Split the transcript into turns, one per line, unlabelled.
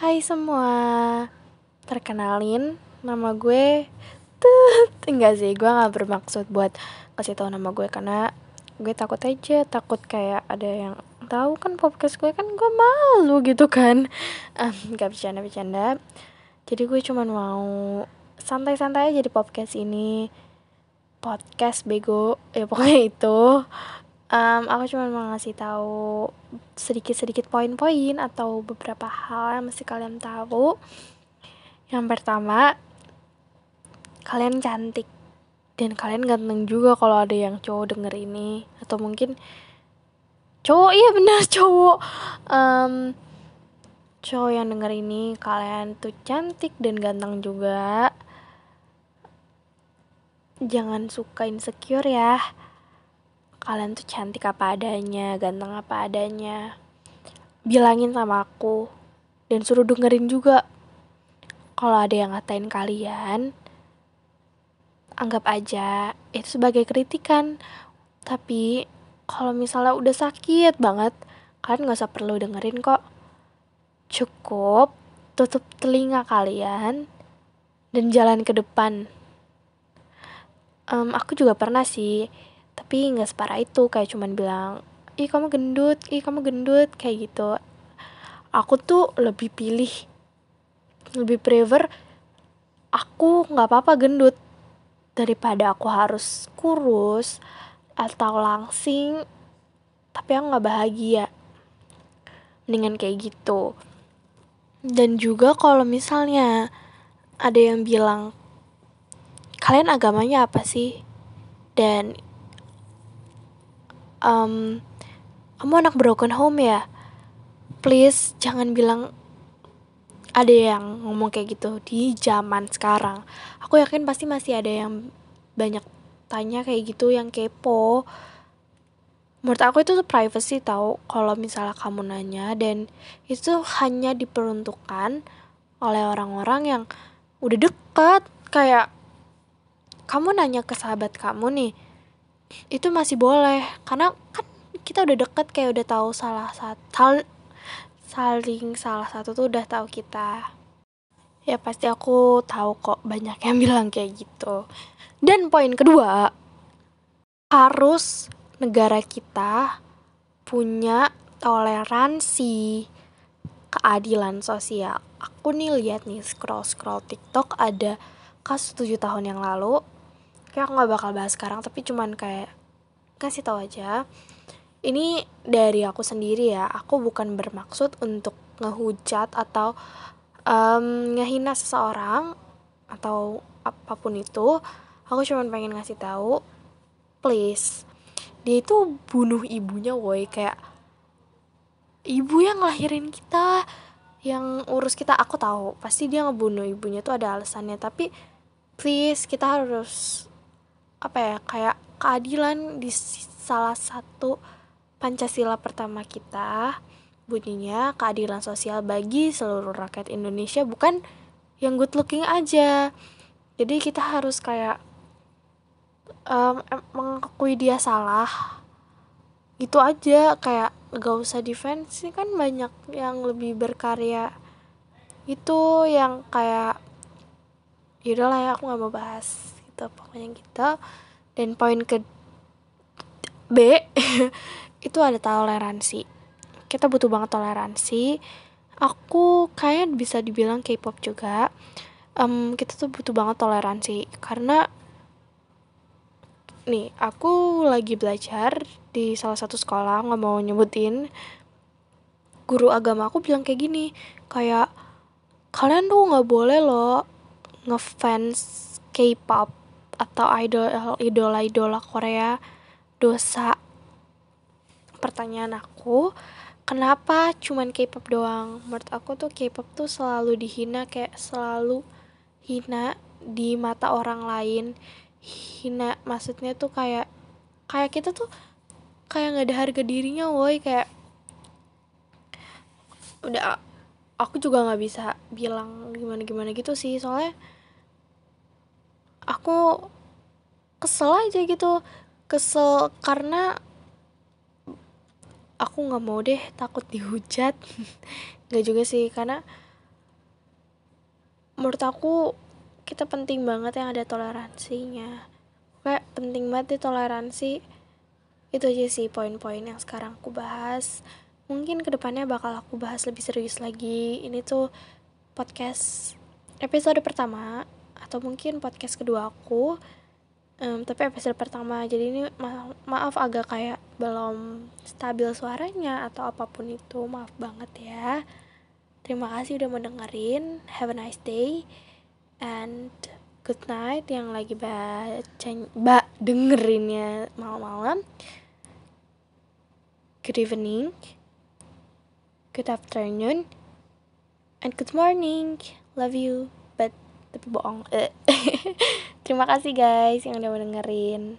Hai semua. Perkenalin Nama gue Tut. Enggak sih gue gak bermaksud buat Kasih tahu nama gue Karena gue takut aja Takut kayak ada yang tahu kan podcast gue kan gue malu gitu kan. Um, bercanda-bercanda. Jadi gue cuman mau Santai-santai aja di podcast ini. Podcast bego Ya pokoknya itu um, aku cuma mau ngasih tahu sedikit-sedikit poin-poin atau beberapa hal yang mesti kalian tahu. Yang pertama, kalian cantik. Dan kalian ganteng juga kalau ada yang cowok denger ini. Atau mungkin cowok iya benar cowok. Um, cowok yang denger ini kalian tuh cantik dan ganteng juga. Jangan suka insecure ya kalian tuh cantik apa adanya, ganteng apa adanya. Bilangin sama aku dan suruh dengerin juga. Kalau ada yang ngatain kalian, anggap aja itu sebagai kritikan. Tapi kalau misalnya udah sakit banget, kalian gak usah perlu dengerin kok. Cukup tutup telinga kalian dan jalan ke depan. Um, aku juga pernah sih tapi nggak separah itu kayak cuman bilang ih kamu gendut ih kamu gendut kayak gitu. Aku tuh lebih pilih lebih prefer aku nggak apa-apa gendut daripada aku harus kurus atau langsing tapi aku nggak bahagia. Mendingan kayak gitu. Dan juga kalau misalnya ada yang bilang kalian agamanya apa sih? Dan um, kamu anak broken home ya? Please jangan bilang ada yang ngomong kayak gitu di zaman sekarang. Aku yakin pasti masih ada yang banyak tanya kayak gitu yang kepo. Menurut aku itu tuh privacy tau kalau misalnya kamu nanya dan itu hanya diperuntukkan oleh orang-orang yang udah dekat kayak kamu nanya ke sahabat kamu nih itu masih boleh karena kan kita udah deket kayak udah tahu salah satu saling salah satu tuh udah tahu kita. Ya pasti aku tahu kok banyak yang bilang kayak gitu. Dan poin kedua harus negara kita punya toleransi keadilan sosial. Aku nih lihat nih scroll scroll tiktok ada kasus 7 tahun yang lalu kayak aku nggak bakal bahas sekarang tapi cuman kayak kasih tahu aja. Ini dari aku sendiri ya aku bukan bermaksud untuk ngehujat atau um, ngehina seseorang atau apa pun itu. Aku cuman pengen ngasih tahu please dia itu bunuh ibunya woi kayak ibu yang ngelahirin kita yang urus kita. Aku tahu pasti dia ngebunuh ibunya tuh ada alasannya. Tapi please kita harus apa ya kayak keadilan di salah satu Pancasila pertama kita. Bunyinya keadilan sosial bagi seluruh rakyat Indonesia bukan yang good looking aja. Jadi kita harus kayak um, mengakui dia salah. Gitu aja kayak gak usah defense. Kan banyak yang lebih berkarya itu yang kayak yaudah lah ya aku nggak mau bahas gitu pokoknya gitu. Dan poin ke B itu ada toleransi. Kita butuh banget toleransi. Aku kayak bisa dibilang K-pop juga. Um, kita tuh butuh banget toleransi. Karena nih aku lagi belajar di salah satu sekolah nggak mau nyebutin guru agama aku bilang kayak gini kayak kalian tuh nggak boleh loh ngefans K-pop atau idol idola idola Korea dosa. Pertanyaan aku kenapa cuman K-pop doang? Menurut aku tuh K-pop tuh selalu dihina kayak selalu hina di mata orang lain. Hina maksudnya tuh kayak kayak kita tuh kayak nggak ada harga dirinya woi kayak udah aku juga nggak bisa bilang gimana gimana gitu sih. Soalnya aku kesel aja gitu. Kesel karena aku nggak mau deh takut dihujat. Nggak juga sih karena menurut aku kita penting banget yang ada toleransinya. Kayak penting banget deh toleransi. Itu aja sih poin-poin yang sekarang aku bahas. Mungkin ke depannya bakal aku bahas lebih serius lagi. Ini tuh podcast episode pertama atau mungkin podcast kedua aku um, tapi episode pertama. Jadi ini ma maaf agak kayak belum stabil suaranya atau apa pun itu. Maaf banget ya. Terima kasih udah mau dengerin have a nice day and good night yang lagi baca ba dengerinnya malam-malam. Good evening. Good afternoon. And good morning. Love you tapi bohong. Terima kasih guys yang udah mendengarin